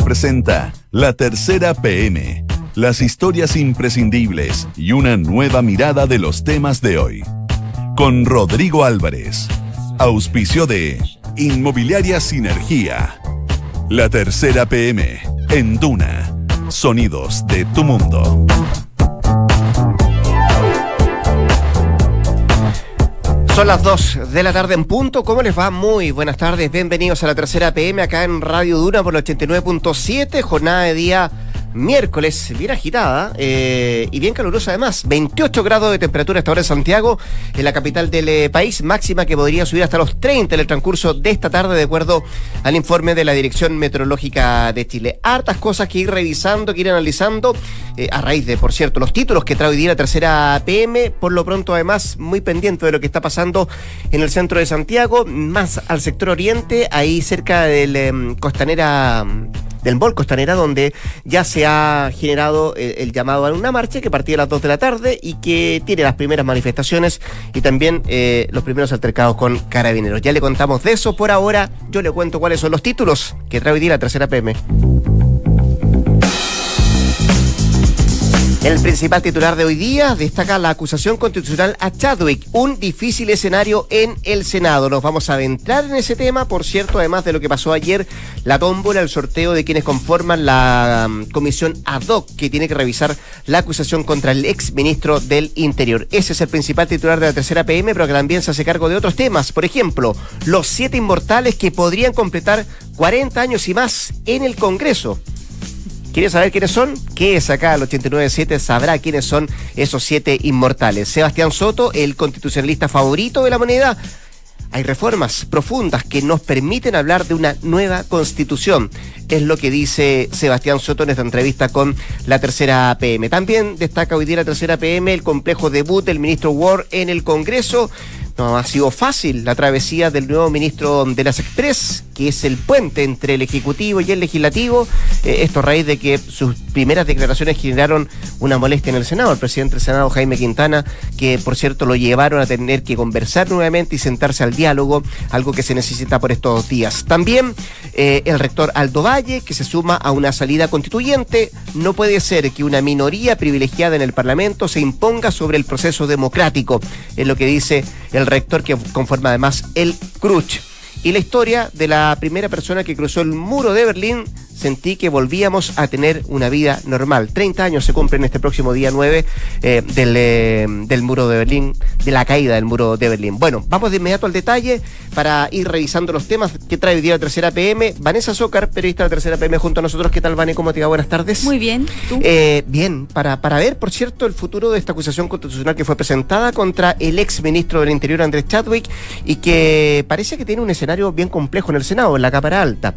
Presenta La Tercera PM, las historias imprescindibles y una nueva mirada de los temas de hoy. Con Rodrigo Álvarez, auspicio de Inmobiliaria Sinergia. La Tercera PM, en Duna, sonidos de tu mundo. Son las 2 de la tarde en punto. ¿Cómo les va? Muy buenas tardes. Bienvenidos a la tercera PM acá en Radio Duna por el 89.7. Jornada de día miércoles, bien agitada eh, y bien calurosa además. 28 grados de temperatura esta hora en Santiago, en la capital del eh, país, máxima que podría subir hasta los 30 en el transcurso de esta tarde, de acuerdo al informe de la Dirección Meteorológica de Chile. Hartas cosas que ir revisando, que ir analizando, eh, a raíz de, por cierto, los títulos que trae hoy día la tercera PM, por lo pronto además muy pendiente de lo que está pasando en el centro de Santiago, más al sector oriente, ahí cerca del em, Costanera del Mall Costanera, donde ya se ha generado el, llamado a una marcha que partía a las 2 de la tarde y que tiene las primeras manifestaciones y también eh, los primeros altercados con carabineros. Ya le contamos de eso por ahora. Yo le cuento cuáles son los títulos que trae hoy día la tercera PM. El principal titular de hoy día destaca la acusación constitucional a Chadwick, un difícil escenario en el Senado. Nos vamos a adentrar en ese tema, por cierto, además de lo que pasó ayer, la tómbola, el sorteo de quienes conforman la um, comisión ad hoc que tiene que revisar la acusación contra el ex ministro del Interior. Ese es el principal titular de la tercera PM, pero que también se hace cargo de otros temas. Por ejemplo, los siete inmortales que podrían completar 40 años y más en el Congreso. ¿Quieres saber quiénes son? ¿Qué es acá el 89.7? Sabrá quiénes son esos siete inmortales. Sebastián Soto, el constitucionalista favorito de la moneda. Hay reformas profundas que nos permiten hablar de una nueva constitución. Es lo que dice Sebastián Soto en esta entrevista con la tercera PM. También destaca hoy día la tercera PM el complejo debut del ministro Ward en el Congreso no ha sido fácil la travesía del nuevo ministro de las Express, que es el puente entre el Ejecutivo y el Legislativo. Eh, esto a raíz de que sus primeras declaraciones generaron una molestia en el Senado. El presidente del Senado, Jaime Quintana, que por cierto lo llevaron a tener que conversar nuevamente y sentarse al diálogo, algo que se necesita por estos días. También eh, el rector Aldo Valle, que se suma a una salida constituyente. No puede ser que una minoría privilegiada en el Parlamento se imponga sobre el proceso democrático, es lo que dice el el rector que conforma además el CRUCH. Y la historia de la primera persona que cruzó el muro de Berlín sentí que volvíamos a tener una vida normal. 30 años se cumplen este próximo día 9 eh, del, eh, del muro de Berlín, de la caída del muro de Berlín. Bueno, vamos de inmediato al detalle para ir revisando los temas que trae hoy día la tercera PM. Vanessa Zócar, periodista de la tercera PM, junto a nosotros. ¿Qué tal, Vane? ¿Cómo te va? Buenas tardes. Muy bien. ¿Tú? Eh, bien, para, para ver, por cierto, el futuro de esta acusación constitucional que fue presentada contra el ex ministro del Interior, Andrés Chadwick, y que parece que tiene un escenario bien complejo en el Senado, en la Cámara Alta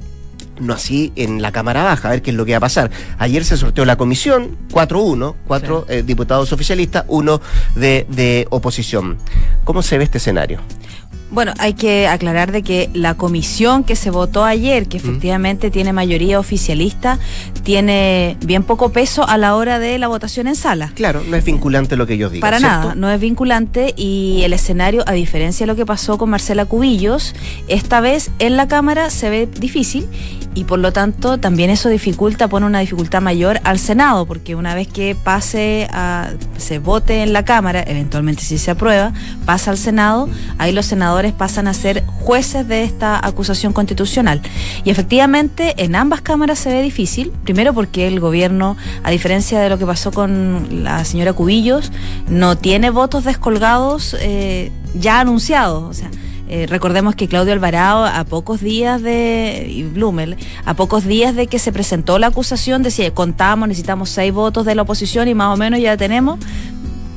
no así en la Cámara Baja, a ver qué es lo que va a pasar. Ayer se sorteó la comisión, 4-1, cuatro eh, diputados oficialistas, uno de, de oposición. ¿Cómo se ve este escenario? Bueno, hay que aclarar de que la comisión que se votó ayer, que efectivamente tiene mayoría oficialista, tiene bien poco peso a la hora de la votación en sala. Claro, no es vinculante lo que yo digo. Para nada, no es vinculante y el escenario, a diferencia de lo que pasó con Marcela Cubillos, esta vez en la Cámara se ve difícil y por lo tanto también eso dificulta, pone una dificultad mayor al Senado, porque una vez que pase a, se vote en la Cámara, eventualmente si se aprueba, pasa al Senado, ahí los senadores pasan a ser jueces de esta acusación constitucional. Y efectivamente en ambas cámaras se ve difícil, primero porque el gobierno, a diferencia de lo que pasó con la señora Cubillos, no tiene votos descolgados eh, ya anunciados, o sea, eh, recordemos que Claudio Alvarado, a pocos días de, y Blumel, a pocos días de que se presentó la acusación, decía, contamos, necesitamos seis votos de la oposición y más o menos ya tenemos,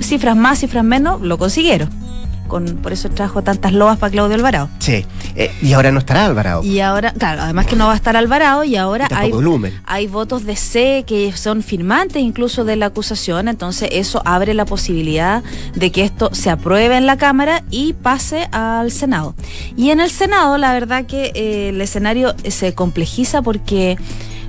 cifras más, cifras menos, lo consiguieron por eso trajo tantas loas para Claudio Alvarado. Sí, eh, y ahora no estará Alvarado. Y ahora, claro, además que no va a estar Alvarado y ahora hay, hay votos de C que son firmantes incluso de la acusación, entonces eso abre la posibilidad de que esto se apruebe en la Cámara y pase al Senado. Y en el Senado, la verdad que eh, el escenario se complejiza porque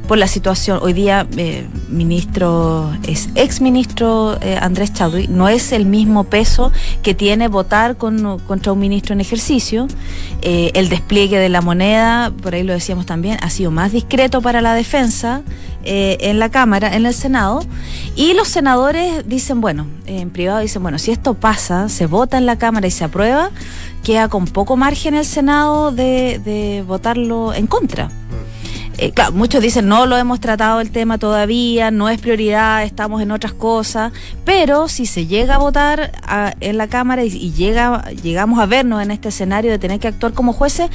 por la situación. Hoy día, eh, ministro, es ex ministro eh, Andrés Chadwick, no es el mismo peso que tiene votar con, contra un ministro en ejercicio. Eh, el despliegue de la moneda, por ahí lo decíamos también, ha sido más discreto para la defensa. en la Cámara, en el Senado, y los senadores dicen, bueno, en privado dicen, bueno, si esto pasa, se vota en la Cámara y se aprueba, queda con poco margen el Senado de, de votarlo en contra. Eh, claro, muchos dicen no lo hemos tratado el tema todavía, no es prioridad, estamos en otras cosas, pero si se llega a votar en la Cámara y, y, llega, llegamos a vernos en este escenario de tener que actuar como jueces,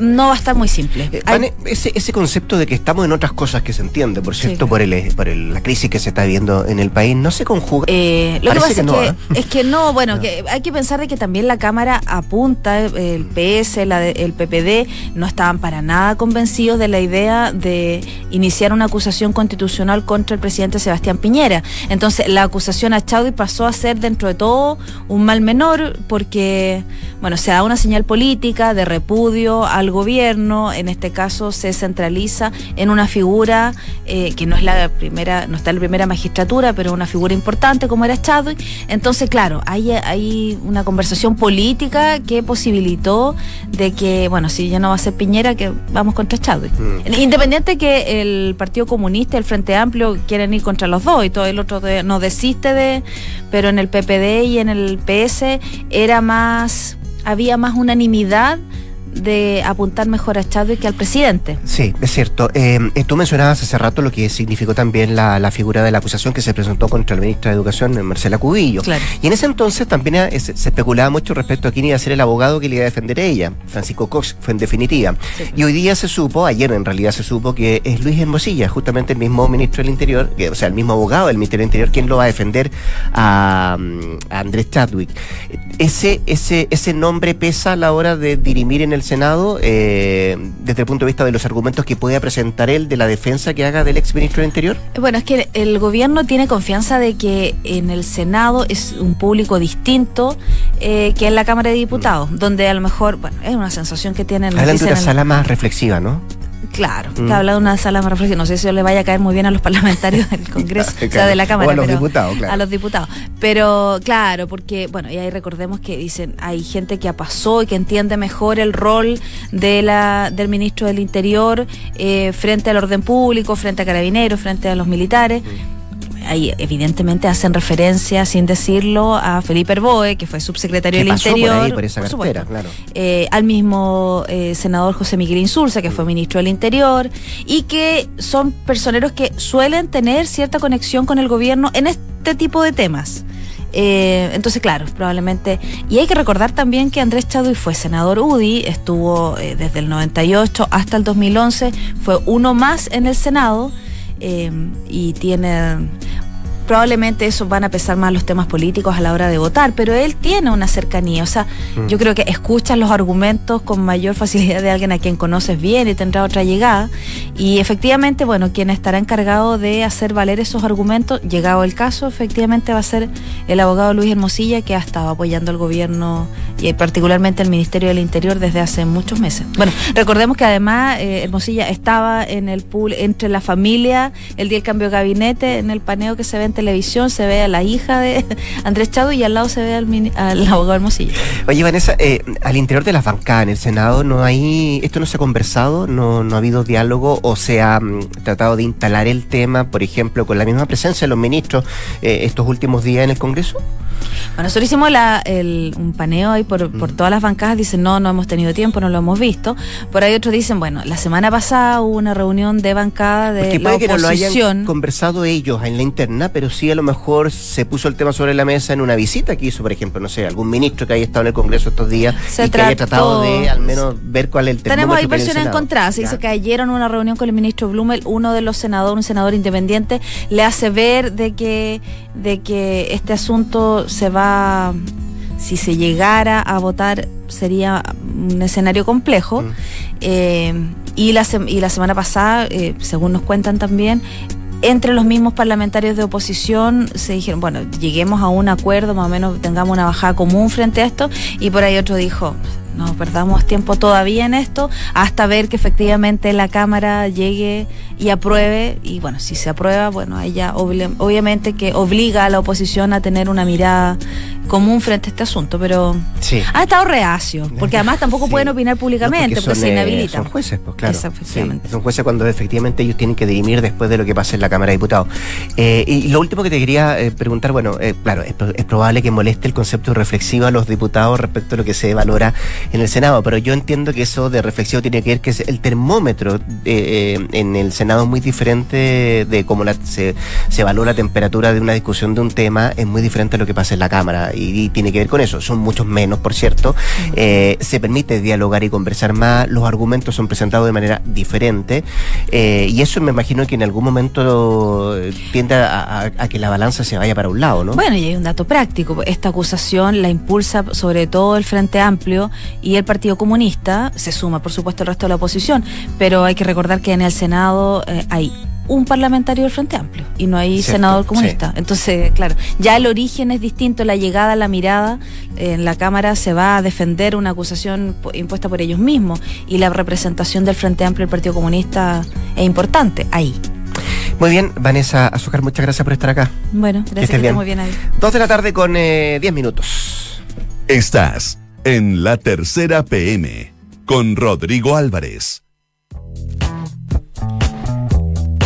no va a estar muy simple. Eh, ese, ese concepto de que estamos en otras cosas que se entiende, por cierto, por, el, por la crisis que se está viendo en el país, no se conjuga. Eh, lo que pasa es, que, ¿eh? es que no, bueno, que hay que pensar de que también la Cámara apunta, el PS, la el PPD, no estaban para nada convencidos de la idea de iniciar una acusación constitucional contra el presidente Sebastián Piñera. Entonces, la acusación a Chaudi pasó a ser, dentro de todo, un mal menor, porque, bueno, se da una señal política de repudio a gobierno, en este caso se centraliza en una figura eh, que no es la primera, no está en la primera magistratura, pero una figura importante como era Chadwick. Entonces, claro, hay, hay una conversación política que posibilitó de que, bueno, si ya no va a ser Piñera, que vamos contra Chadwick. Mm. Independiente que el Partido Comunista, el Frente Amplio quieren ir contra los dos y todo el otro no desiste de, pero en el PPD y en el PS era más había más unanimidad de apuntar mejor a Chadwick que al presidente. Sí, es cierto. Eh, eh, tú mencionabas hace rato lo que significó también la, la, figura de la acusación que se presentó contra el ministro de Educación, Marcela Cubillo. Y en ese entonces también se, especulaba mucho respecto a quién iba a ser el abogado que le iba a defender a ella. Francisco Cox fue en definitiva. Y hoy día se supo, ayer en realidad se supo que es Luis Hermosilla, justamente el mismo ministro del Interior, que, o sea, el mismo abogado del Ministerio del Interior, quien lo va a defender a, a Andrés Chadwick. Ese, ese, ese nombre pesa a la hora de dirimir en el Senado eh, desde el punto de vista de los argumentos que pueda presentar él de la defensa que haga del ex ministro del Interior? Bueno, es que el gobierno tiene confianza de que en el Senado es un público distinto eh, que en la Cámara de Diputados, mm. donde a lo mejor, bueno, es una sensación que tienen... Hablan de una sala más reflexiva, ¿no? Claro, mm. habla de una sala más reflexiva. No sé si le vaya a caer muy bien a los parlamentarios del Congreso, o sea, de la Cámara. O a los diputados, claro. A los diputados. Pero claro, porque, bueno, y ahí recordemos que dicen, hay gente que pasó y que entiende mejor el rol de la, del ministro del Interior eh, frente al orden público, frente a carabineros, frente a los militares. Mm ahí evidentemente hacen referencia, sin decirlo, a Felipe Herboe, que fue subsecretario del Interior. Por, esa claro. Eh, al mismo eh, senador José Miguel Insulza, que fue ministro del Interior, y que son personeros que suelen tener cierta conexión con el gobierno en este tipo de temas. Eh, entonces, claro, probablemente. Y hay que recordar también que Andrés Chadwick fue senador UDI, estuvo desde el 98 hasta el 2011, fue uno más en el Senado y tiene probablemente eso van a pesar más los temas políticos a la hora de votar, pero él tiene una cercanía, o sea, mm. yo creo que escuchas los argumentos con mayor facilidad de alguien a quien conoces bien y tendrá otra llegada, y efectivamente, bueno, quien estará encargado de hacer valer esos argumentos, llegado el caso, efectivamente va a ser el abogado Luis Hermosilla, que ha estado apoyando al gobierno y particularmente el Ministerio del Interior desde hace muchos meses. Bueno, recordemos que además eh, Hermosilla estaba en el pool entre la familia el día del cambio de gabinete, en el paneo que se ve televisión se ve a la hija de Andrés Chado y al lado se ve al, abogado Hermosillo. Oye, Vanessa, eh, al interior de las bancadas en el Senado, ¿no hay, esto no se ha conversado, no, no ha habido diálogo o se ha mm, tratado de instalar el tema, por ejemplo, con la misma presencia de los ministros eh, estos últimos días en el Congreso? Bueno, nosotros hicimos un paneo ahí por, por mm. todas las bancadas, dicen no, no hemos tenido tiempo, no lo hemos visto. Por ahí otros dicen, bueno, la semana pasada hubo una reunión de bancada de Porque puede que no lo hayan conversado ellos en la interna, pero sí a lo mejor se puso el tema sobre la mesa en una visita que hizo, por ejemplo, no sé, algún ministro que haya estado en el Congreso estos días y que haya tratado de al menos ver cuál es el tema. Tenemos ahí versiones encontradas. Se dice que ayer en una reunión con el ministro Blumel, uno de los senadores, un senador independiente, le hace ver de que, de que este asunto se va si se llegara a votar sería un escenario complejo. Mm. Eh, y, la, y la semana pasada, eh, según nos cuentan también, entre los mismos parlamentarios de oposición se dijeron, bueno, lleguemos a un acuerdo, más o menos tengamos una bajada común frente a esto, y por ahí otro dijo, no perdamos tiempo todavía en esto hasta ver que efectivamente la Cámara llegue y apruebe. Y bueno, si se aprueba, bueno, ella obviamente que obliga a la oposición a tener una mirada común frente a este asunto, pero sí. ha estado reacio, porque además tampoco pueden opinar públicamente, porque se inhabilitan. Son jueces, pues claro. son jueces cuando efectivamente ellos tienen que dirimir después de lo que pasa en la Cámara de Diputados. Eh, y lo último que te quería eh, preguntar, bueno, eh, claro, es, es, probable que moleste el concepto reflexivo a los diputados respecto a lo que se valora en el Senado, pero yo entiendo que eso de reflexivo tiene que ver que el termómetro en el Senado es muy diferente de cómo se, se valora la temperatura de una discusión de un tema, es muy diferente a lo que pasa en la Cámara y, tiene que ver con eso. Son muchos menos, por cierto. Eh, se permite dialogar y conversar más, los argumentos son presentados de manera diferente eh, y eso me imagino que en algún momento tiende a, que la balanza se vaya para un lado, ¿no? Bueno, y hay un dato práctico. Esta acusación la impulsa sobre todo el Frente Amplio y el Partido Comunista. Se suma, por supuesto, el resto de la oposición, pero hay que recordar que en el Senado eh, hay un parlamentario del Frente Amplio y no hay senador comunista. Entonces, claro, ya el origen es distinto, la llegada, la mirada, en la Cámara se va a defender una acusación impuesta por ellos mismos y la representación del Frente Amplio y el Partido Comunista es importante ahí. Muy bien, Vanessa Azúcar, muchas gracias por estar acá. Bueno, gracias, que, muy bien ahí. Dos de la tarde con eh, diez minutos. Estás en la tercera PM con Rodrigo Álvarez.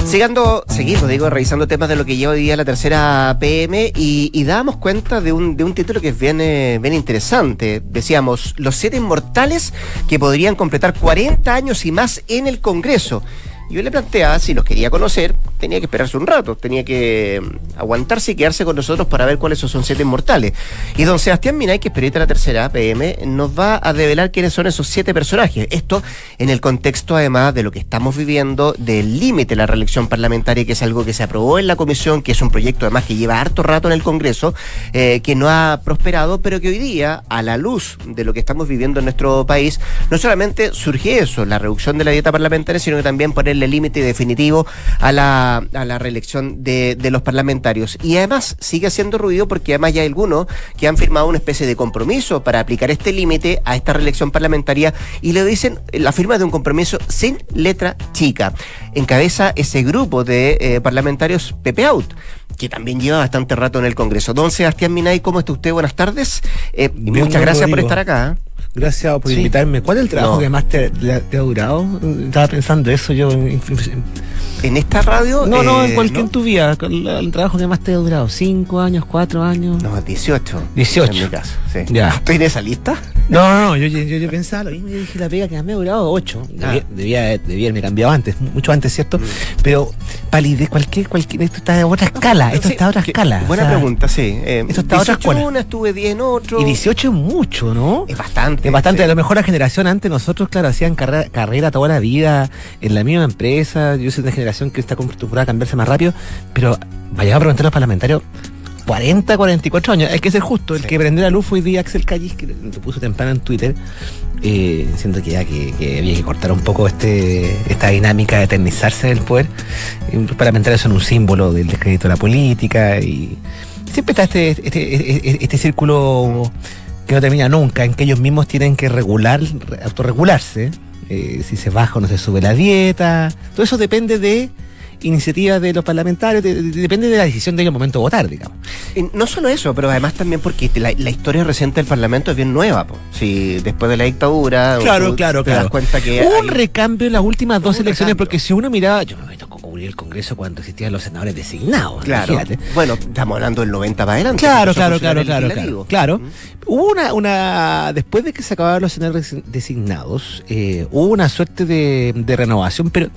Sigando, seguimos, digo, revisando temas de lo que lleva hoy día la tercera PM y, y dábamos cuenta de un, de un título que es bien, eh, bien interesante. Decíamos, los siete inmortales que podrían completar 40 años y más en el Congreso. Yo le planteaba, si los quería conocer, tenía que esperarse un rato, tenía que mm, aguantarse y quedarse con nosotros para ver cuáles son siete inmortales. Y don Sebastián Minay, que es periodista de la tercera PM, nos va a develar quiénes son esos siete personajes. Esto en el contexto, además, de lo que estamos viviendo, del límite de la reelección parlamentaria, que es algo que se aprobó en la comisión, que es un proyecto además que lleva harto rato en el Congreso, eh, que no ha prosperado, pero que hoy día, a la luz de lo que estamos viviendo en nuestro país, no solamente surge eso, la reducción de la dieta parlamentaria, sino que también poner el límite definitivo a la, a la reelección de, de, los parlamentarios. Y además sigue haciendo ruido porque además ya hay algunos que han firmado una especie de compromiso para aplicar este límite a esta reelección parlamentaria y le dicen la firma de un compromiso sin letra chica. Encabeza ese grupo de eh, parlamentarios Pepe Out que también lleva bastante rato en el Congreso. Don Sebastián Minay, ¿cómo está usted? Buenas tardes. Eh, muchas gracias por estar acá. ¿eh? Gracias por invitarme. ¿Cuál es el trabajo que más te, ha durado? Estaba pensando eso yo. ¿En esta radio? No, no, en eh, cualquier en tu vida. El, trabajo que más te ha durado. ¿Cinco años, cuatro años? No, dieciocho. Dieciocho. En mi caso, sí. Ya. ¿Estoy en esa lista? No, no, no. Yo, yo, yo, pensaba lo mismo. Yo dije la pega que me ha durado ocho. Ah. Debía, debía, me cambiado antes, mucho antes, ¿cierto? Mm. Pero palidez, cualquier, cualquier. Esto está a otra escala. Esto está a otra escala. Buena pregunta, sí. Eh, esto está a otra escala. una, estuve diez en otro. Y dieciocho es mucho, ¿no? Es bastante. Es bastante. A lo mejor la generación antes, nosotros, claro, hacían carrera, carrera toda la vida en la misma empresa. Yo soy de una generación que está acostumbrada a cambiarse más rápido, pero vaya a preguntar a los parlamentarios 40, 44 años. Hay que ser justo. El que prendió la luz fue hoy día Axel Callis, que lo puso temprano en Twitter. Eh, siento que ya que, había que cortar un poco este esta dinámica de eternizarse del poder. Los parlamentarios son un símbolo del descrédito de la política y siempre está este, este, este, este círculo que no termina nunca, en que ellos mismos tienen que regular, autorregularse. Eh, si se baja o no se sube la dieta. Todo eso depende de iniciativas de los parlamentarios, depende de la decisión de ellos momento de votar, digamos. no solo eso, pero además también porque la, historia reciente del Parlamento es bien nueva. Si después de la dictadura, claro, claro, te das cuenta que. Hubo un recambio en las últimas dos elecciones, porque si uno miraba, yo me tocó cubrir el Congreso cuando existían los senadores designados. Claro. Bueno, estamos hablando del 90 para adelante. Claro, claro, claro, claro, claro. Hubo una, una, después de que se acabaron los senadores designados, eh, hubo una suerte de, de renovación, pero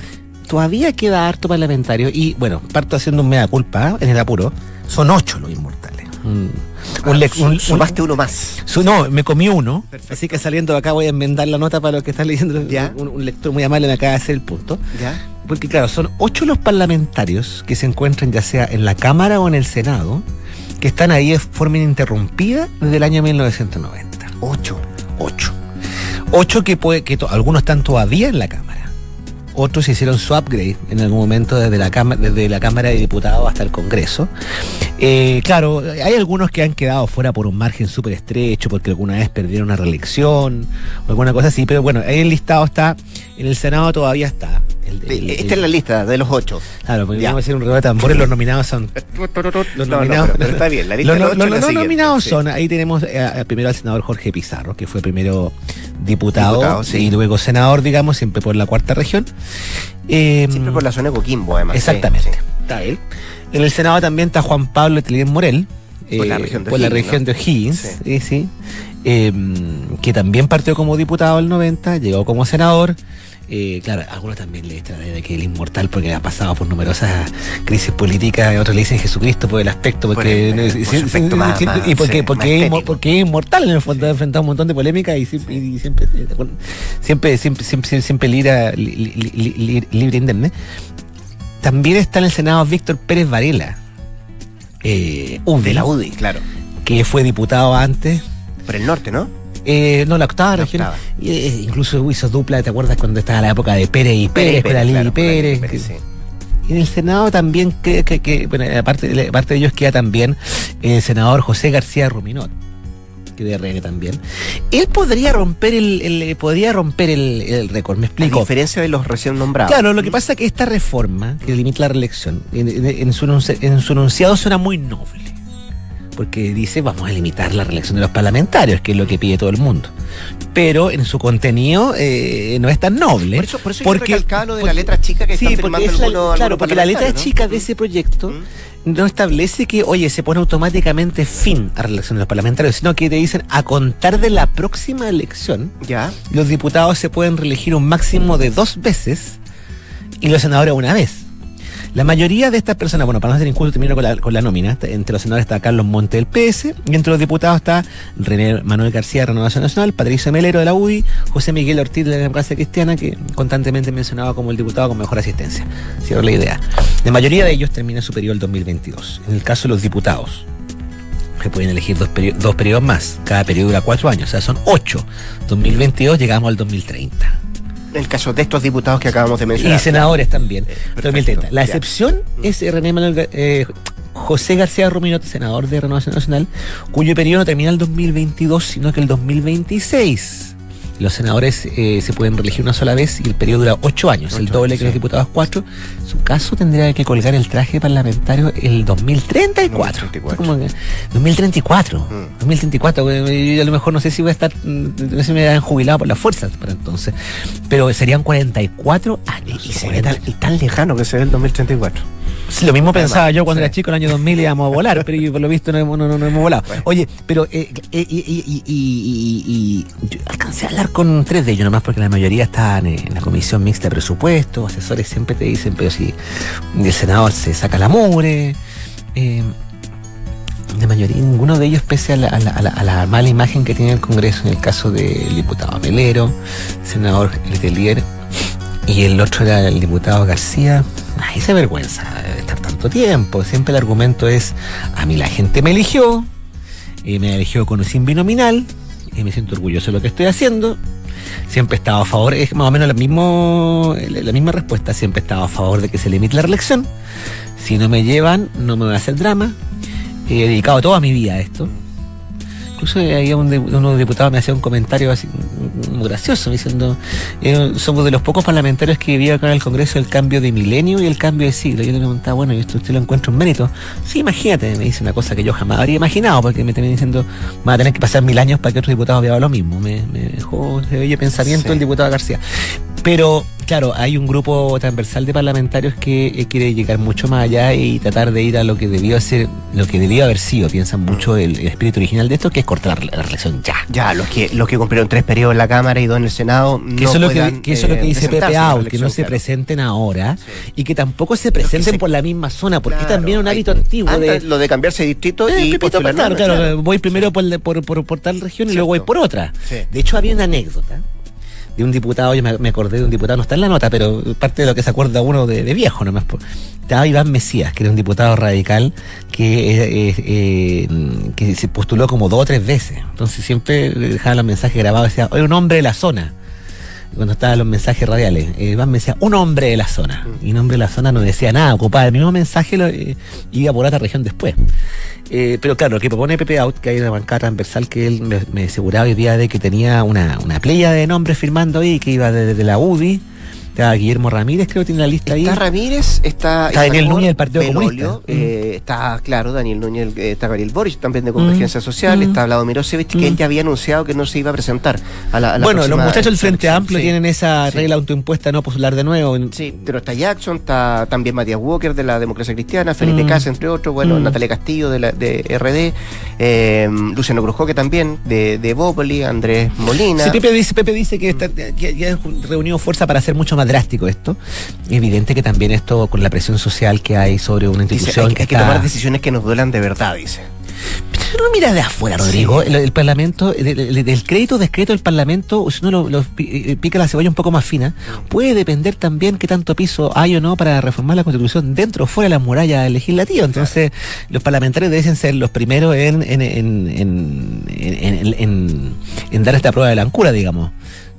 todavía queda harto parlamentario y bueno, parto haciendo un mea culpa en el apuro, son ocho los inmortales. Mm. Un, un, sumaste uno más. no, me comí uno. Así que saliendo de acá voy a enmendar la nota para los que están leyendo. Un, lector muy amable me acaba de hacer el punto. ¿Ya? Porque claro, son ocho los parlamentarios que se encuentran ya sea en la Cámara o en el Senado, que están ahí de forma ininterrumpida desde el año 1990. Ocho. Ocho. Ocho que puede, que algunos están todavía en la Cámara otros hicieron su upgrade en algún momento desde la, desde la Cámara de Diputados hasta el Congreso. Eh, claro, hay algunos que han quedado fuera por un margen súper estrecho porque alguna vez perdieron una reelección o alguna cosa así, pero bueno, ahí el listado está, en el Senado todavía está. Esta es la lista de los ocho. Claro, porque vamos a hacer un reloj de tambores, los nominados son... los nominados, está bien, la lista los, de los, los, nominados son, ahí tenemos eh, primero al senador Jorge Pizarro, que fue primero diputado, y luego senador, digamos, siempre por la cuarta región. Eh, siempre por la zona de Coquimbo, además. Exactamente, está él. En el Senado también está Juan Pablo Telien Morel. Por la región de por O'Higgins. La región de O'Higgins, sí. sí. Eh, que también partió como diputado el 90, llegó como senador. Eh, claro, algunos también le echan de que el inmortal porque ha pasado por numerosas crisis políticas, otros le dicen Jesucristo por el aspecto, porque, y porque, sí, porque, es, porque inmortal en el fondo, ha enfrentado un montón de polémicas y siempre, y siempre, siempre, siempre, siempre, siempre libre, li- li- li- li- libre internet. También está en el Senado Víctor Pérez Varela, eh, UDI, De la UDI, claro. que fue diputado antes, Por el norte, ¿no? eh, no, la octava La región. octava. Eh, incluso hizo dupla, ¿te acuerdas cuando estaba la época de Pérez y Pérez, la Lili claro, Pérez? Pérez, sí. Y en el Senado también, que, que, que, bueno, aparte, aparte de ellos queda también el senador José García Ruminot, de también. Él podría romper el, el- podría romper el, el récord, me A explico. diferencia de los recién nombrados. Claro, lo que pasa es que esta reforma que limita la reelección, en, en- en su, en su enunciado suena muy noble. Porque dice, vamos a limitar la reelección de los parlamentarios, que es lo que pide todo el mundo. Pero en su contenido eh, no es tan noble. Por eso, por eso porque, yo de la letra chica que sí, porque es la- claro, porque la letra parlamentarios, chica ¿no? de ese proyecto Mm. No establece que, oye, se pone automáticamente fin a la reelección de los parlamentarios, sino que te dicen, a contar de la próxima elección, Ya. los diputados se pueden reelegir un máximo de dos veces y los senadores una vez. La mayoría de estas personas, bueno, para no ser injusto, termino con la, con la nómina. Entre los senadores está Carlos Monte del PS, y entre los diputados está René Manuel García de Renovación Nacional, Patricio Melero de la UDI, José Miguel Ortiz de la Democracia Cristiana, que constantemente mencionaba como el diputado con mejor asistencia. Cierro la idea. La mayoría de ellos termina su periodo el 2022. En el caso de los diputados, se pueden elegir dos, peri- dos periodos más. Cada periodo dura cuatro años, o sea, son ocho. 2022 llegamos al 2030. En el caso de estos diputados que acabamos de Y mencionar. senadores también. perfecto, 2030. La ya. excepción es eh, René Manuel eh, José García Ruminot, senador de Renovación Nacional, cuyo periodo no termina el 2022, sino que el 2026. Los senadores eh, se pueden reelegir una sola vez y el periodo dura ocho años, el doble que los diputados cuatro. Su caso tendría que colgar el traje parlamentario el 2034. 2034. Como que- 2034. Mm. 2034. eh, Yo a lo mejor no sé si voy a estar, mm, no sé si me han jubilado por las fuerzas para entonces. Pero serían 44 años. Y se ve tan, y tan lejano que se ve el 2034. Lo mismo pensaba yo cuando sí. era chico, en el año 2000 íbamos a volar, pero yo, por lo visto no hemos, no, no- no hemos volado. Bueno. Oye, pero eh, eh, y, y- y- yo alcancé a hablar con tres de ellos nomás porque la mayoría estaban en la comisión mixta de presupuesto, asesores siempre te dicen, pero si el senador se saca la mugre. eh, la mayoría, ninguno de ellos, pese a la, a la- a la- a la mala imagen que tiene el Congreso, en el caso del diputado Melero, senador Letelier, y el otro era el diputado García. Ay, esa vergüenza de estar tanto tiempo. Siempre el argumento es, a mí la gente me eligió, me eligió con un binominal, y me siento orgulloso de lo que estoy haciendo. Siempre he estado a favor, es más o menos la, mismo, la misma respuesta, siempre he estado a favor de que se limite la reelección. Si no me llevan, no me voy a hacer drama. He dedicado toda mi vida a esto. Incluso había un de- uno de los diputados me hacía un comentario así gracioso, diciendo, eh, somos de los pocos parlamentarios que vivía acá en el Congreso el cambio de milenio y el cambio de siglo. Yo le preguntaba, bueno, ¿y esto usted lo encuentra un mérito? Sí, imagínate, me dice una cosa que yo jamás habría imaginado, porque me terminé diciendo, va a tener que pasar mil años para que otro diputado vea lo mismo. Me, me dejó ese bello pensamiento Sí. el diputado García. Pero, claro, hay un grupo transversal de parlamentarios que eh, quiere llegar mucho más allá y tratar de ir a lo que debió ser, lo que debió haber sido. Piensan mucho el, el espíritu original de esto, que es cortar la, la reelección ya. Ya, los que, los que cumplieron tres periodos en la Cámara y dos en el Senado. Que, no eso, es lo que, eso es lo que eh, dice Pepe Out, que no se claro. presenten ahora Sí. y que tampoco se presenten se- por la misma zona, porque Claro, es también un hay- hábito antiguo de... Lo de cambiarse de distrito Eh, y postular claro, voy primero por, por, por- por tal región y luego voy por otra. Sí. De hecho, había una anécdota de un diputado, yo me, acordé de un diputado, no está en la nota, pero parte de lo que se acuerda uno de, de viejo nomás. Estaba Iván Mesías, que era un diputado radical que, eh, eh, eh, que se postuló como dos o tres veces. Entonces siempre dejaba los mensajes grabados, decía, oye, un hombre de la zona. Cuando estaban los mensajes radiales. Eh, me decía, un hombre de la zona. Y un hombre de la zona no decía nada, ocupaba el mismo mensaje lo, eh, iba por otra región después. Eh, pero claro, lo que propone Pepe Out, que hay una bancada transversal que él me, me aseguraba hoy día de que tenía una, una playa de nombres firmando ahí, que iba desde la UDI, está Guillermo Ramírez, creo que tiene la lista ahí. Está Ramírez, está. Está Daniel Núñez del Partido Comunista. eh, Está, claro, Daniel Núñez, eh, está Gabriel Boric también de Convergencia Social, Mm. está Vladimir Mirosevic, que él ya había anunciado que no se iba a presentar a la. a la bueno, los muchachos del Frente. Amplio Sí. tienen esa sí. regla autoimpuesta no postular de nuevo. Sí, pero está Jackson, está también Matías Walker de la Democracia Cristiana, Felipe Mm. Casa, entre otros, bueno, Mm. Natalia Castillo de, la, de RD, eh, Luciano Cruzcoque también, de, de Bópoli, Andrés Molina. Sí, Pepe dice, Pepe dice que, está, que, que han reunido fuerza para hacer mucho más drástico esto. Evidente que también esto, con la presión social que hay sobre una Dice, institución hay, que hay que está- tomar decisiones que nos duelan de verdad, dice. Pero no mira de afuera, Rodrigo. El, el Parlamento, el, el- el crédito descreto del Parlamento, si uno lo, eh, pica la cebolla un poco más fina, puede depender también qué tanto piso hay o no para reformar la Constitución dentro o fuera de la muralla legislativa. Entonces, los parlamentarios deben ser los primeros en, en, en, en, en- en- en- en dar esta prueba de la ancura, digamos.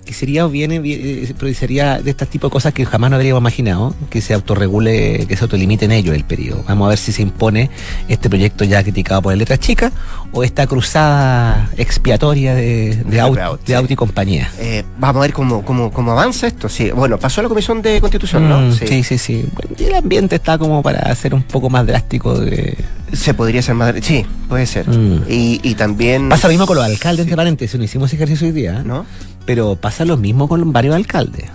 Que sería bien, eh, pero sería de este tipo de cosas que jamás no habríamos imaginado, que se autorregule, que se autolimite en ello el periodo. Vamos a ver si se impone este proyecto ya criticado por el Letra Chica o esta cruzada expiatoria de, de, De sí. Aut y compañía. Eh, vamos a ver cómo, cómo, cómo avanza esto. Sí, bueno, pasó a la Comisión de Constitución, ¿no? Mm, sí, sí, sí. Bueno, y el ambiente está como para hacer un poco más drástico. De... Se podría hacer más. Sí, puede ser. Mm. Y, y también. Pasa lo mismo con los alcaldes, entre paréntesis, no hicimos ejercicio hoy día, ¿eh? ¿No? Pero pasa lo mismo con varios alcaldes.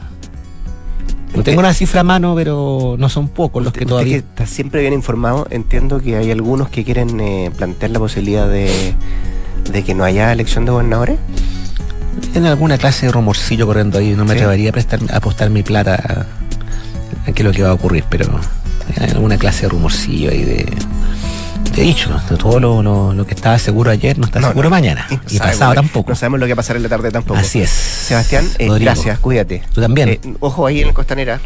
No tengo una cifra a mano, pero no son pocos los que Usted todavía... que está siempre bien informado, entiendo que hay algunos que quieren eh, plantear la posibilidad de, de que no haya elección de gobernadores. En alguna clase de rumorcillo corriendo ahí, no me Sí. atrevería a, prestar, a apostar mi plata a, a qué es lo que va a ocurrir, pero en alguna clase de rumorcillo ahí de, de dicho, todo lo, lo- lo que estaba seguro ayer no está No, seguro no. mañana. no Y sabemos pasado tampoco. No sabemos lo que va a pasar en la tarde tampoco. Así es. Sebastián, eh, gracias, cuídate. Tú también. Eh, ojo ahí en Costanera.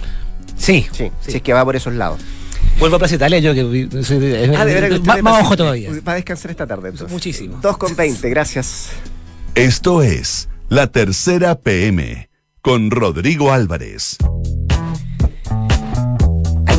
Sí. Sí, si es que va por esos lados. Vuelvo a Plaza Italia, yo que soy de- Ah, de veras que usted más, más ojo todavía. Va a descansar esta tarde. entonces. Muchísimo. 2 con 20, gracias. Esto es La Tercera PM con Rodrigo Álvarez.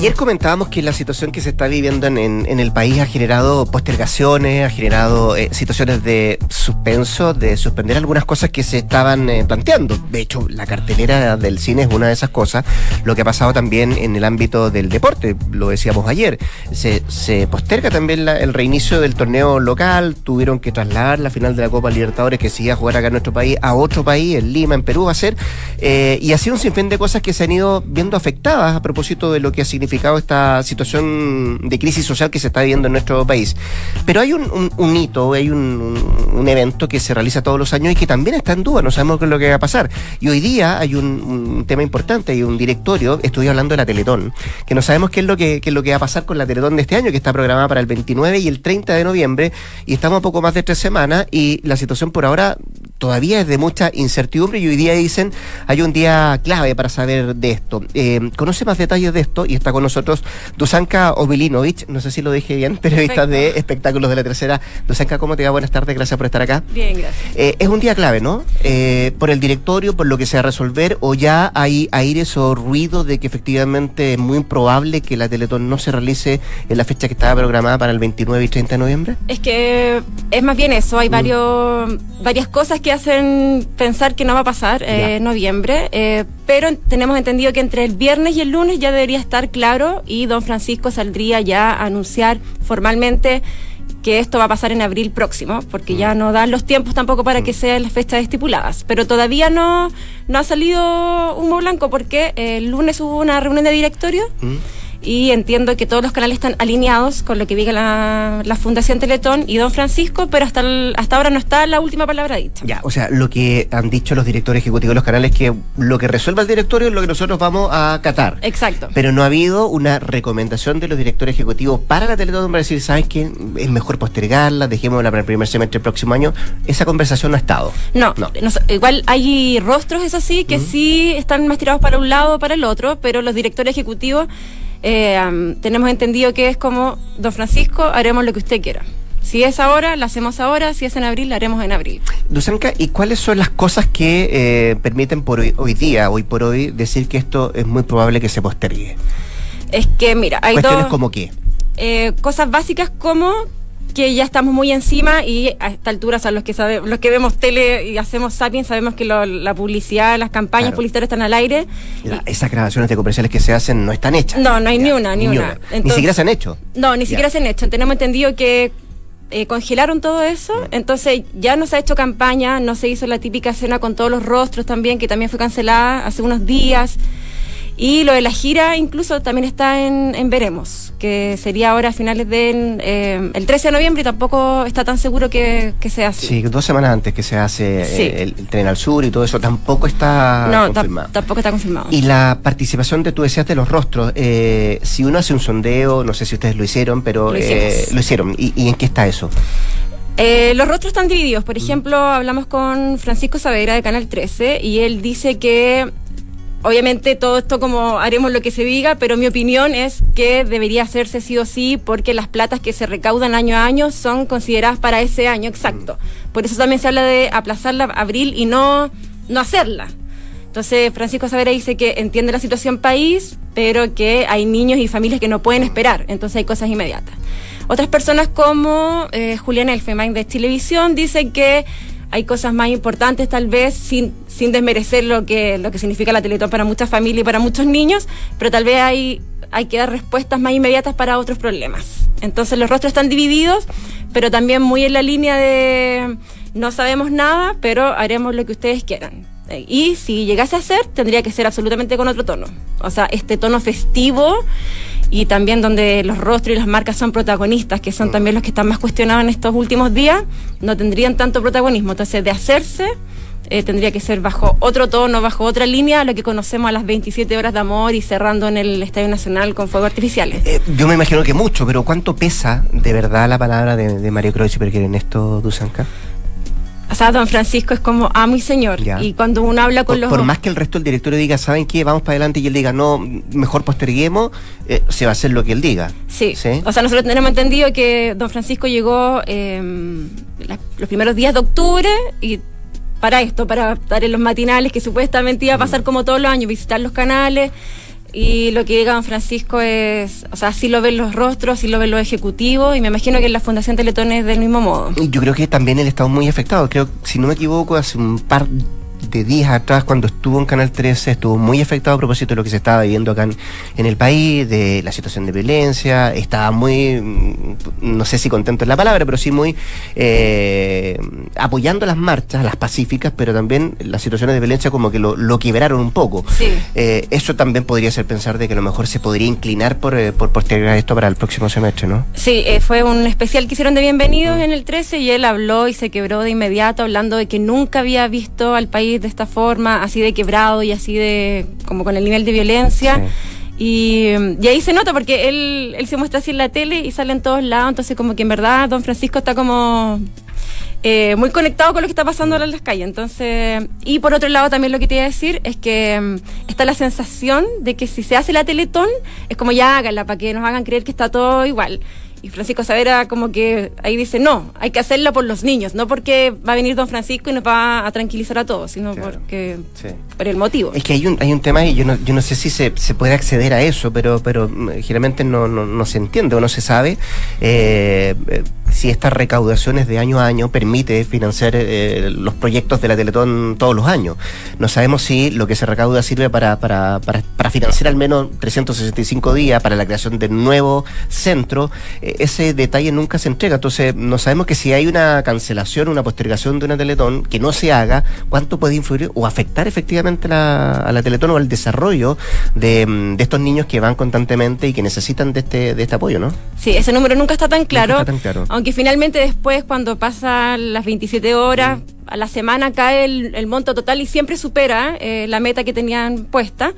Ayer comentábamos que la situación que se está viviendo en, en- el país ha generado postergaciones, ha generado eh, situaciones de suspenso, de suspender algunas cosas que se estaban eh, planteando. De hecho, la cartelera del cine es una de esas cosas. Lo que ha pasado también en el ámbito del deporte, lo decíamos ayer. Se, posterga también el reinicio del torneo local, tuvieron que trasladar la final de la Copa Libertadores que se iba a jugar acá en nuestro país a otro país, en Lima, en Perú va a ser. Eh, y así un sinfín de cosas que se han ido viendo afectadas a propósito de lo que ha significado esta situación de crisis social que se está viviendo en nuestro país. Pero hay un, un- hito, hay un, evento que se realiza todos los años y que también está en duda, no sabemos qué es lo que va a pasar. Y hoy día hay un, un tema importante, hay un directorio, estoy hablando de la Teletón, que no sabemos qué es lo que, qué es lo que va a pasar con la Teletón de este año, que está programada para el 29 y el 30 de noviembre, y estamos a poco más de tres semanas, y la situación por ahora todavía es de mucha incertidumbre y hoy día dicen hay un día clave para saber de esto. Eh, conoce más detalles de esto y está con nosotros Dusanka Obilinovich, no sé si lo dije bien, periodista Perfecto. de espectáculos de la tercera. Dusanka, ¿cómo te va? Buenas tardes, gracias por estar acá. Bien, gracias. Eh, es un día clave, ¿no? Eh, por el directorio, por lo que se va a resolver, o ya hay aires o ruido de que efectivamente es muy improbable que la Teletón no se realice en la fecha que estaba programada para el 29 y 30 de noviembre. Es que es más bien eso, hay Mm. varios, varias cosas que hacen pensar que no va a pasar eh, noviembre, eh, pero en- tenemos entendido que entre el viernes y el lunes ya debería estar claro y don Francisco saldría ya a anunciar formalmente que esto va a pasar en abril próximo, porque Mm. ya no dan los tiempos tampoco para que sean las fechas estipuladas. Pero todavía no, no ha salido humo blanco porque eh, el lunes hubo una reunión de directorio ¿Mm? Y entiendo que todos los canales están alineados con lo que diga la, la Fundación Teletón y Don Francisco, pero hasta, el- hasta ahora no está la última palabra dicha. Ya, o sea, lo que han dicho los directores ejecutivos de los canales que lo que resuelva el directorio es lo que nosotros vamos a acatar. Exacto. Pero no ha habido una recomendación de los directores ejecutivos para la Teletón para decir, ¿sabes qué? Es mejor postergarla, dejémosla para el primer semestre del próximo año. Esa conversación no ha estado. No, No. no igual hay rostros, eso sí, que sí están más tirados para un lado o para el otro, pero los directores ejecutivos eh, tenemos entendido que es como, don Francisco, haremos lo que usted quiera. Si es ahora, la hacemos ahora, si es en abril, la haremos en abril. Dusanka, ¿y cuáles son las cosas que eh, permiten por hoy, hoy día, hoy por hoy, decir que esto es muy probable que se postergue? Es que, mira, hay Cuestiones dos como qué. eh, cosas básicas como que ya estamos muy encima y a esta altura, o sea, los que sabe, los que vemos tele y hacemos Sapiens, sabemos que lo- la publicidad, las campañas Claro. publicitarias están al aire. La- esas grabaciones de comerciales que se hacen no están hechas. No, no hay Ya, ni una, ni una. Ni Entonces- siquiera se han hecho. No, ni Ya. siquiera se han hecho. Tenemos entendido que eh, congelaron todo eso, entonces ya no se ha hecho campaña, no se hizo la típica cena con todos los rostros también, que también fue cancelada hace unos días. Y lo de la gira incluso también está en, en Veremos, que sería ahora a finales del eh, el 13 de noviembre y tampoco está tan seguro que, que sea así. Sí, dos semanas antes que se hace Sí. eh, el, el tren al sur y todo eso tampoco está no, confirmado. tampoco está confirmado. Y la participación de, tú decías, de los rostros. eh, si uno hace un sondeo, no sé si ustedes lo hicieron, pero Lo eh, hicieron. ¿Y, y en qué está eso? Eh, los rostros están divididos. Por ejemplo, hablamos con Francisco Savera de Canal 13 y él dice que obviamente todo esto como haremos lo que se diga, pero mi opinión es que debería hacerse sí o sí porque las platas que se recaudan año a año son consideradas para ese año exacto. Por eso también se habla de aplazarla a abril y no, no hacerla. Entonces, Francisco Savera dice que entiende la situación país, pero que hay niños y familias que no pueden esperar, entonces hay cosas inmediatas. Otras personas como eh, Julián Elfenbein de Televisión dicen que hay cosas más importantes tal vez sin, sin desmerecer lo que, lo que significa la Teletón para muchas familias y para muchos niños, pero tal vez hay, hay que dar respuestas más inmediatas para otros problemas. Entonces los rostros están divididos, pero también muy en la línea de no sabemos nada, pero haremos lo que ustedes quieran. Y si llegase a ser, tendría que ser absolutamente con otro tono. O sea, este tono festivo y también donde los rostros y las marcas son protagonistas, que son también los que están más cuestionados en estos últimos días, no tendrían tanto protagonismo. Entonces, de hacerse, eh, tendría que ser bajo otro tono, bajo otra línea, lo que conocemos a las 27 horas de amor y cerrando en el Estadio Nacional con fuegos artificiales. Eh, yo me imagino que mucho, pero ¿cuánto pesa de verdad la palabra de, de Mario Kreuzberger en esto, Dusanka? O sea, don Francisco es como amo y señor. Ya. Y cuando uno habla con Por, los... por más que el resto del directorio diga, ¿saben qué? Vamos para adelante y él diga, no, mejor posterguemos, eh, se va a hacer lo que él diga. Sí. ¿Sí? O sea, nosotros tenemos entendido que don Francisco llegó eh, la- los primeros días de octubre y para esto, para estar en los matinales, que supuestamente iba a Mm. pasar como todos los años, visitar los canales. Y lo que llega don Francisco es, o sea, así lo ven los rostros, así lo ven los ejecutivos, y me imagino que en la Fundación Teletón es del mismo modo. Yo creo que también él estado muy afectado. Creo, si no me equivoco, hace un par de días atrás, cuando estuvo en Canal 13, estuvo muy afectado a propósito de lo que se estaba viviendo acá en, en el país, de la situación de violencia. Estaba muy, mm, no sé si contento es la palabra, pero sí muy eh, apoyando las marchas, las pacíficas, pero también las situaciones de violencia como que lo, lo quebraron un poco. Sí. Eh, eso también podría ser pensar de que a lo mejor se podría inclinar por, eh, por postergar esto para el próximo semestre, ¿no? Sí, eh, fue un especial que hicieron de bienvenidos en el 13 y él habló y se quebró de inmediato hablando de que nunca había visto al país de esta forma, así de quebrado y así de como con el nivel de violencia. Sí. Y, y ahí se nota porque él, él se muestra así en la tele y sale en todos lados, entonces como que en verdad don Francisco está como eh, muy conectado con lo que está pasando ahora en las calles. Entonces, y por otro lado también lo que te iba a decir es que mm, está la sensación de que si se hace la Teletón, es como ya háganla para que nos hagan creer que está todo igual. Y Francisco Savera como que ahí dice, no, hay que hacerla por los niños, no porque va a venir don Francisco y nos va a tranquilizar a todos, sino Claro. porque Sí. Por el motivo. Es que hay un, hay un tema y yo no, yo no sé si se, se puede acceder a eso, pero, pero mm, generalmente no, no, no se entiende o no se sabe eh, eh, si estas recaudaciones de año a año permite financiar eh, los proyectos de la Teletón todos los años. No sabemos si lo que se recauda sirve para, para, para, para financiar al menos 365 días, para la creación de nuevo centro. Eh, ese detalle nunca se entrega. Entonces, no sabemos que si hay una cancelación, una postergación de una Teletón que no se haga, cuánto puede influir o afectar efectivamente la- a la Teletón o al desarrollo de, mm, de estos niños que van constantemente y que necesitan de este, de este apoyo, ¿no? Sí, ese número nunca está tan claro. está tan claro. Aunque finalmente después, cuando pasan las 27 horas, a la semana cae el, el monto total y siempre supera eh, la meta que tenían puesta.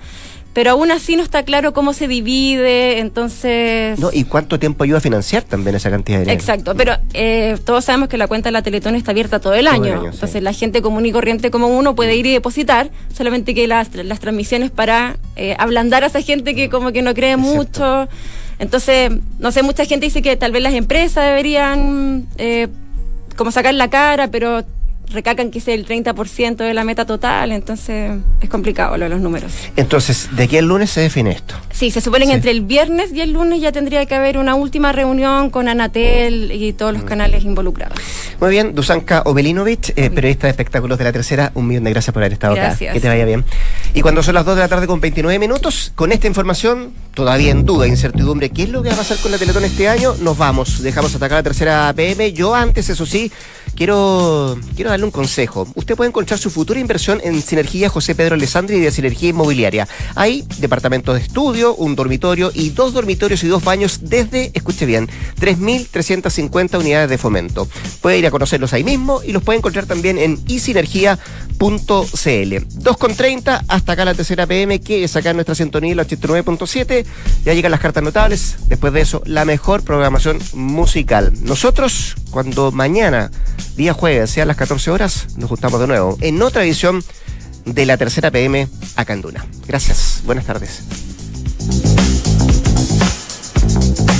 Pero aún así no está claro cómo se divide, entonces... ¿No? ¿Y cuánto tiempo ayuda a financiar también esa cantidad de dinero? Exacto, pero eh, todos sabemos que la cuenta de la Teletón está abierta todo el Todo el año. sí. Entonces la gente común y corriente como uno puede ir y depositar, solamente que las, las transmisiones para eh, ablandar a esa gente que como que no cree mucho. Entonces, no sé, mucha gente dice que tal vez las empresas deberían eh, como sacar la cara, pero recacan que es el 30% de la meta total, entonces es complicado lo de los números. Entonces, ¿de aquí el lunes se define esto? Sí, se supone que Sí. entre el viernes y el lunes ya tendría que haber una última reunión con Anatel y todos Mm. los canales involucrados. Muy bien, Dusanka Obelinovich, eh, periodista de espectáculos de la tercera, un millón de gracias por haber estado Gracias. acá. Que te vaya bien. Y cuando son las 2 de la tarde con 29 minutos, con esta información, todavía en duda, incertidumbre, ¿qué es lo que va a pasar con la Teletón este año? Nos vamos, dejamos acá la tercera PM. Yo antes, eso sí, quiero, quiero darle un consejo. Usted puede encontrar su futura inversión en Sinergia José Pedro Alessandri de Sinergia Inmobiliaria. Hay departamentos de estudio, un dormitorio y dos dormitorios y dos baños desde, escuche bien, 3.350 unidades de fomento. Puede ir a conocerlos ahí mismo y los puede encontrar también en isinergia.cl. 2.30 hasta acá la tercera PM, que es acá en nuestra sintonía, el 89.7. Ya llegan las cartas notables. Después de eso, la mejor programación musical. Nosotros, cuando mañana, día jueves, sean las 14 horas, nos juntamos de nuevo en otra edición de la tercera PM acá en Duna. Gracias. Buenas tardes.